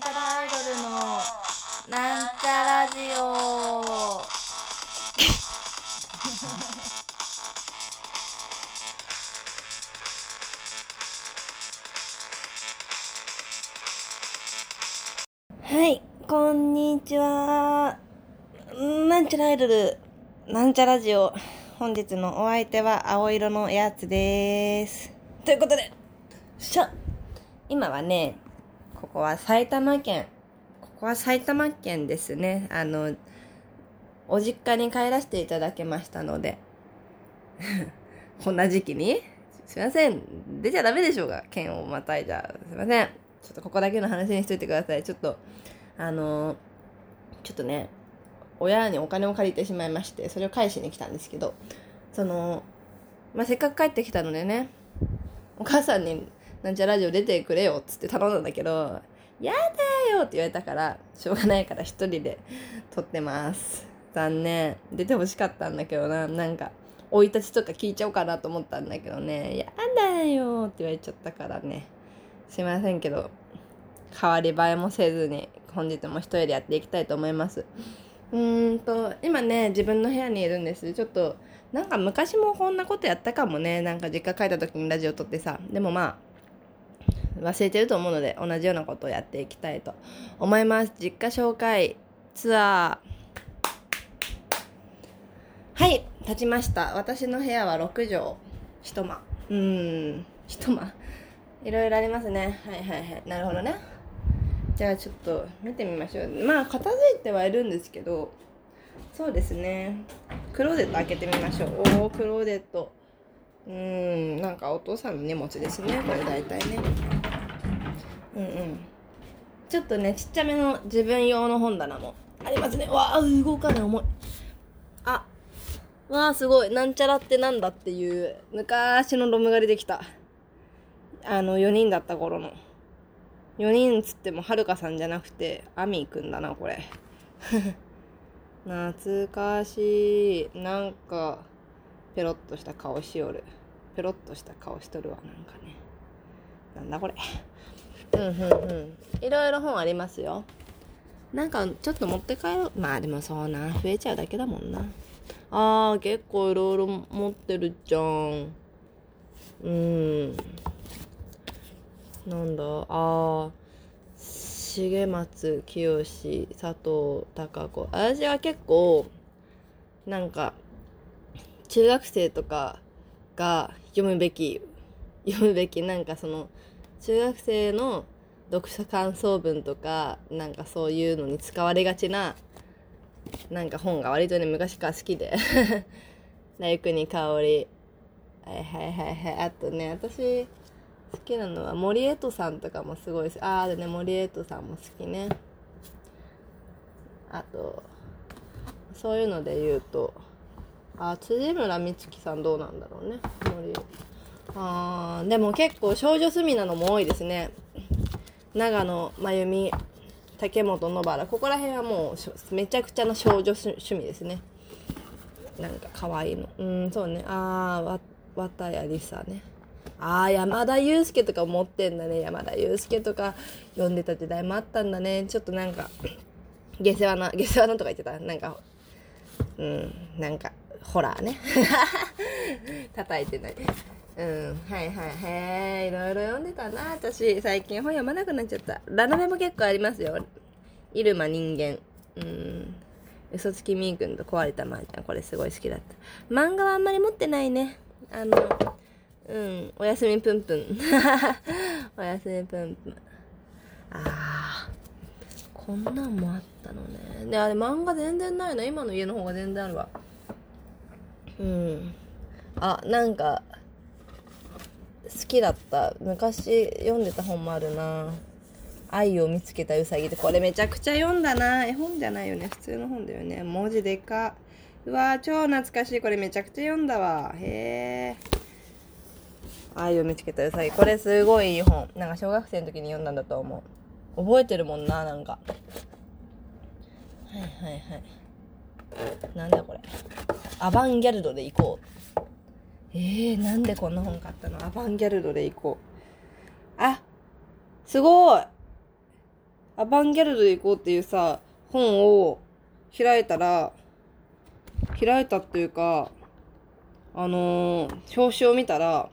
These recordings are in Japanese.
なんちゃらアイドルのなんちゃラジオ。はいこんにちは。なんちゃらアイドルなんちゃラジオ。本日のお相手は青色のやつです。ということでしゃ今はねここは埼玉県。ここは埼玉県ですね。あのお実家に帰らせていただきましたので。こんな時期に？すいません。出ちゃダメでしょうが。県をまたいじゃすいません。ちょっとここだけの話にしといてください。ちょっとあのちょっとね親にお金を借りてしまいましてそれを返しに来たんですけど。その、まあ、せっかく帰ってきたのでねお母さんになんちゃラジオ出てくれよっつって頼んだんだけど、やだよって言われたから、しょうがないから一人で撮ってます。残念。出てほしかったんだけどな、なんか、生い立ちとか聞いちゃおうかなと思ったんだけどね、やだよって言われちゃったからね、すいませんけど、変わり映えもせずに、本日も一人でやっていきたいと思います。うーんと、今ね、自分の部屋にいるんです。ちょっと、なんか昔もこんなことやったかもね。なんか実家帰った時にラジオ撮ってさ。でもまあ、忘れてると思うので同じようなことをやっていきたいと思います。実家紹介ツアー。はい立ちました。私の部屋は6畳。一間。うん。一間。いろいろありますね。はいはいはい。なるほどね。じゃあちょっと見てみましょう。まあ片付いてはいるんですけどそうですね。クローゼット開けてみましょう。おおクローゼット。うん。なんかお父さんの荷物ですね。これ大体ね。うんうん。ちょっとねちっちゃめの自分用の本棚もありますね。わあ動かない重い。あわあすごい。なんちゃらってなんだっていう昔のロム狩りできた。あの4人だった頃の。4人つってもはるかさんじゃなくてアミーくんだなこれ。懐かしい。なんかペロッとした顔しおる。ペロッとした顔しとるわなんかね。なんだこれ。うんうんうん。いろいろ本ありますよ。なんかちょっと持って帰ろう。まあでもそうな。増えちゃうだけだもんな。あー結構いろいろ持ってるじゃん。うん。なんだ？あ重松清佐藤孝子。私は結構なんか中学生とかが読むべき読むべきなんかその中学生の読書感想文とかなんかそういうのに使われがちななんか本が割とね昔から好きで 大国香り。はいはいはいはい。あとね私好きなのは森江戸さんとかもすごいああでね森江戸さんも好きね。あとそういうので言うとあ辻村美月さんどうなんだろうね森あでも結構少女隅なのも多いですね。長野真由美竹本野原。ここら辺はもうめちゃくちゃな少女趣味ですね。なんか可愛いの。うんそうね。ああ綿谷りさね。ああ山田裕介とか持ってんだね。山田裕介とか読んでた時代もあったんだね。ちょっとなんか下世話な下世話なとか言ってた。なんかうんなんかホラーね。叩いてない。うんはいはいへえいろいろ読んでたな。私最近本読まなくなっちゃった。ラノベも結構ありますよ。入間人間。うん。嘘つきみーくんと壊れたまーちゃん。これすごい好きだった。漫画はあんまり持ってないね。あのうん。おやすみぷんぷん。おやすみぷんぷん。ああこんなんもあったのね。であれ漫画全然ないの。今の家の方が全然あるわ。うん。あなんかきだった昔読んでた本もあるな。愛を見つけたうさぎってこれめちゃくちゃ読んだな。絵本じゃないよね。普通の本だよね。文字でか。うわ超懐かしい。これめちゃくちゃ読んだわ。へえ。愛を見つけたうさぎ。これすごいいい本。なんか小学生の時に読んだんだと思う。覚えてるもんななんか。はいはいはい。なんだこれ。アバンギャルドで行こう。えー、なんでこんな本買ったの？アバンギャルドで行こう。あすごい。アバンギャルドで行こうっていうさ、本を開いたら、開いたっていうか、あのー、表紙を見たら、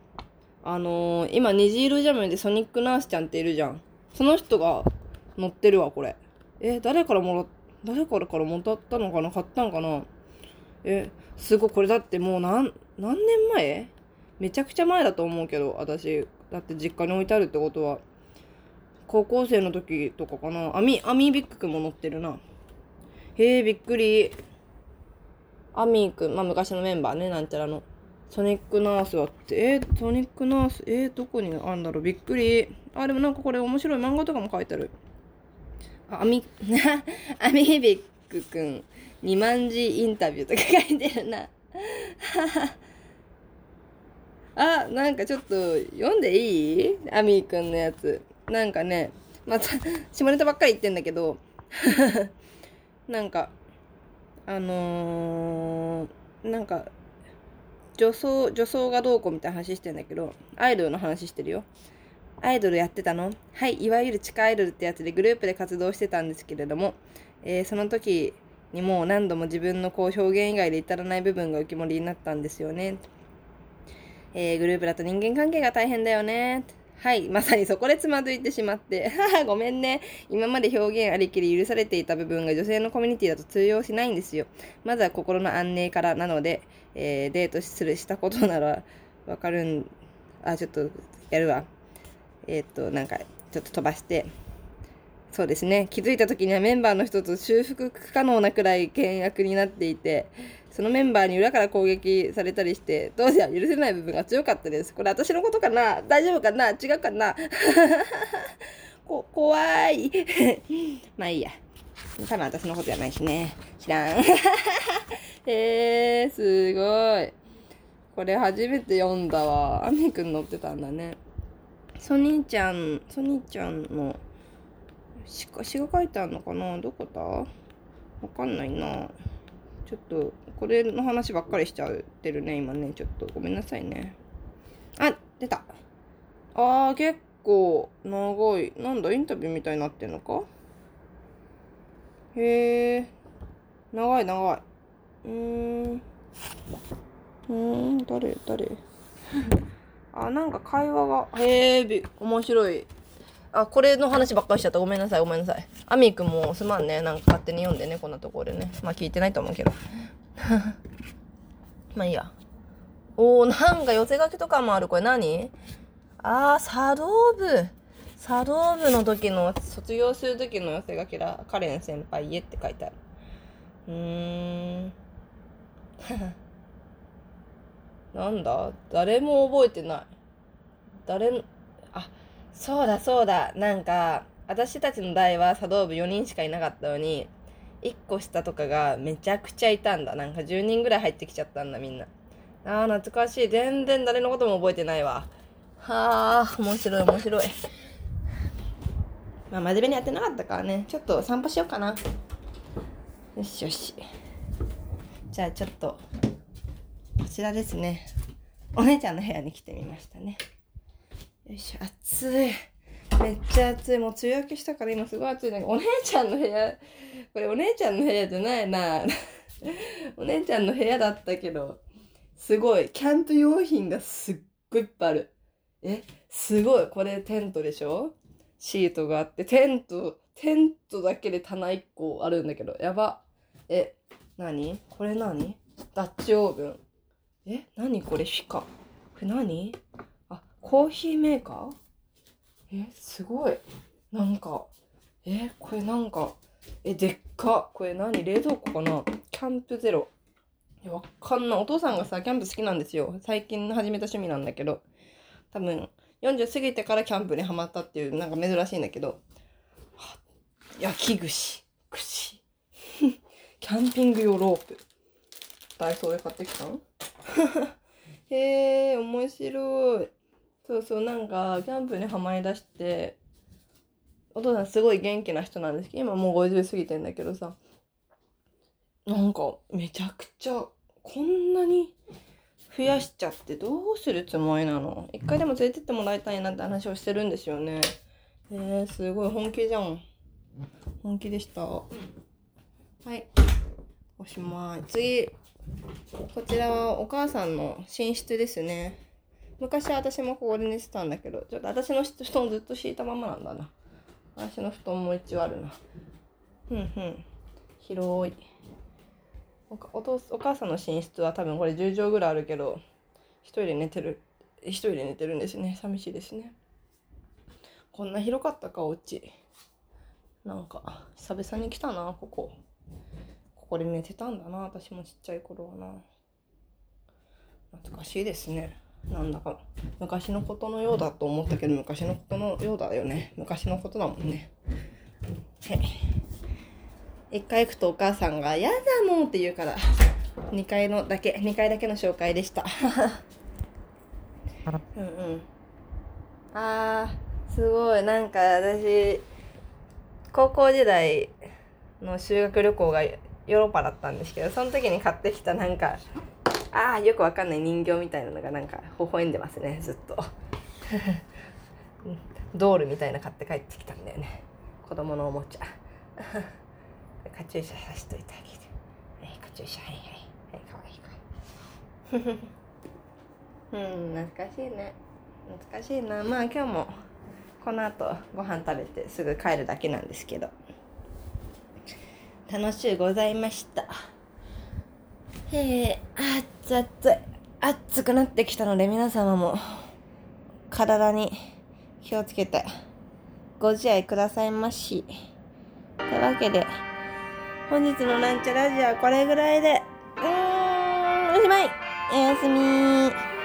あのー、今、虹色ジャムでソニックナースちゃんっているじゃん。その人が乗ってるわ、これ。え、誰からもら、誰からからもらったのかな？買ったのかな？え、すごい、これだってもう何、何年前？めちゃくちゃ前だと思うけど、私。だって実家に置いてあるってことは。高校生の時とかかな。アミ、アミービックくんも乗ってるな。へえ、びっくり。アミーくん、まあ昔のメンバーね、なんちゃらの。ソニックナースはって、えー、ソニックナース、えー、どこにあるんだろう？びっくり。あ、でもなんかこれ面白い漫画とかも書いてある。あ、アミ、アミービックくん、二万字インタビューとか書いてるな。あ、なんかちょっと読んでいい？アミーくんのやつ。なんかね、また、下ネタばっかり言ってんだけど、なんか、あのー、なんか、女装、女装がどうこうみたいな話してんだけど、アイドルの話してるよ。アイドルやってたの？はい、いわゆる地下アイドルってやつでグループで活動してたんですけれども、えー、その時にも何度も自分のこう表現以外で至らない部分が浮き彫りになったんですよね。えー、グループだと人間関係が大変だよね。はい。まさにそこでつまずいてしまって、はは、ごめんね。今まで表現ありきり許されていた部分が女性のコミュニティだと通用しないんですよ。まずは心の安寧からなので、えー、デートする、したことならわかるん、あ、ちょっとやるわ。えー、っと、なんか、ちょっと飛ばして、そうですね。気づいた時にはメンバーの一つ修復不可能なくらい険悪になっていて、そのメンバーに裏から攻撃されたりして、当時は許せない部分が強かったです。これ私のことかな？大丈夫かな？違うかな？こ、怖い。まあいいや。多分私のことじゃないしね。知らん。へ えー、すごい。これ初めて読んだわ。アミくん乗ってたんだね。ソニーちゃん、ソニーちゃんの詩が書いてあるのかな？どこだわかんないな。ちょっと、これの話ばっかりしちゃってるね、今ね。ちょっとごめんなさいね。あ、出た。あー、結構長い。なんだ、インタビューみたいになってんのか？へえ。長い長い。うーん。うーん、誰誰？あ、なんか会話が、へえ、面白い。あ、これの話ばっかりしちゃった。ごめんなさい、ごめんなさい。アミーくんもすまんね。なんか勝手に読んでね、こんなところでね。まあ聞いてないと思うけど。まあいいや。おー、なんか寄せ書きとかもある。これ何？あー、茶道部。茶道部の時の、卒業する時の寄せ書きだ。カレン先輩へって書いてある。うーん。なんだ？誰も覚えてない。誰、あ、そうだそうだ。なんか、私たちの代は茶道部4人しかいなかったのに、1個下とかがめちゃくちゃいたんだ。なんか10人ぐらい入ってきちゃったんだ、みんな。あー、懐かしい。全然誰のことも覚えてないわ。はあ、面白い面白い。まあ、真面目にやってなかったからね。ちょっと散歩しようかな。よしよし。じゃあちょっと、こちらですね。お姉ちゃんの部屋に来てみましたね。よいしょ、暑い。めっちゃ暑い。もう梅雨明けしたから今すごい暑いなんだけど、お姉ちゃんの部屋、これお姉ちゃんの部屋じゃないな。お姉ちゃんの部屋だったけど、すごい。キャンプ用品がすっごいいっぱいある。え、すごい。これテントでしょ？シートがあって、テント、テントだけで棚1個あるんだけど、やば。え、何？これ何？ダッチオーブン。え、何これ？フィカ。これ何？コーヒーメーカー？え、すごい。なんか、え、これなんか、え、でっか。これ何？冷蔵庫かな？キャンプゼロ。え、わかんない。お父さんがさ、キャンプ好きなんですよ。最近始めた趣味なんだけど。多分、40過ぎてからキャンプにハマったっていう、なんか珍しいんだけど。焼き串。串。キャンピング用ロープ。ダイソーで買ってきたの へえ、面白い。そうそう、なんか、キャンプにはまりだして、お父さんすごい元気な人なんですけど、今もう50過ぎてんだけどさ、なんか、めちゃくちゃ、こんなに増やしちゃってどうするつもりなの？一回でも連れてってもらいたいなって話をしてるんですよね。え、すごい本気じゃん。本気でした。はい。押します。次。こちらはお母さんの寝室ですね。昔私もここで寝てたんだけど、ちょっと私の布団ずっと敷いたままなんだな。私の布団も一応あるな。うんうん。広い。おお父お母さんの寝室は多分これ10畳ぐらいあるけど、一人で寝てる、一人で寝てるんですね。寂しいですね。こんな広かったか、お家。なんか、久々に来たな、ここ。ここで寝てたんだな、私もちっちゃい頃はな。懐かしいですね。なんだか、昔のことのようだと思ったけど、昔のことのようだよね。昔のことだもんね。はい。一回行くとお母さんが、やだもんって言うから、2階のだけ、2階だけの紹介でした。うんうん。あー、すごい。なんか私、高校時代の修学旅行がヨーロッパだったんですけど、その時に買ってきたなんか、ああ、よくわかんない人形みたいなのがなんか微笑んでますね、ずっと。ドールみたいな買って帰ってきたんだよね。子供のおもちゃ。カチューシャさしといてあげて。はい、カチューシャ、はいはい。はい、かわいいかわいい。うん、懐かしいね。懐かしいな。まあ今日もこの後ご飯食べてすぐ帰るだけなんですけど。楽しゅうございました。ええー、熱々、熱くなってきたので皆様も体に気をつけてご自愛くださいまし。というわけで、本日のなんちゃラジオはこれぐらいで、うーん、おしまいおやすみ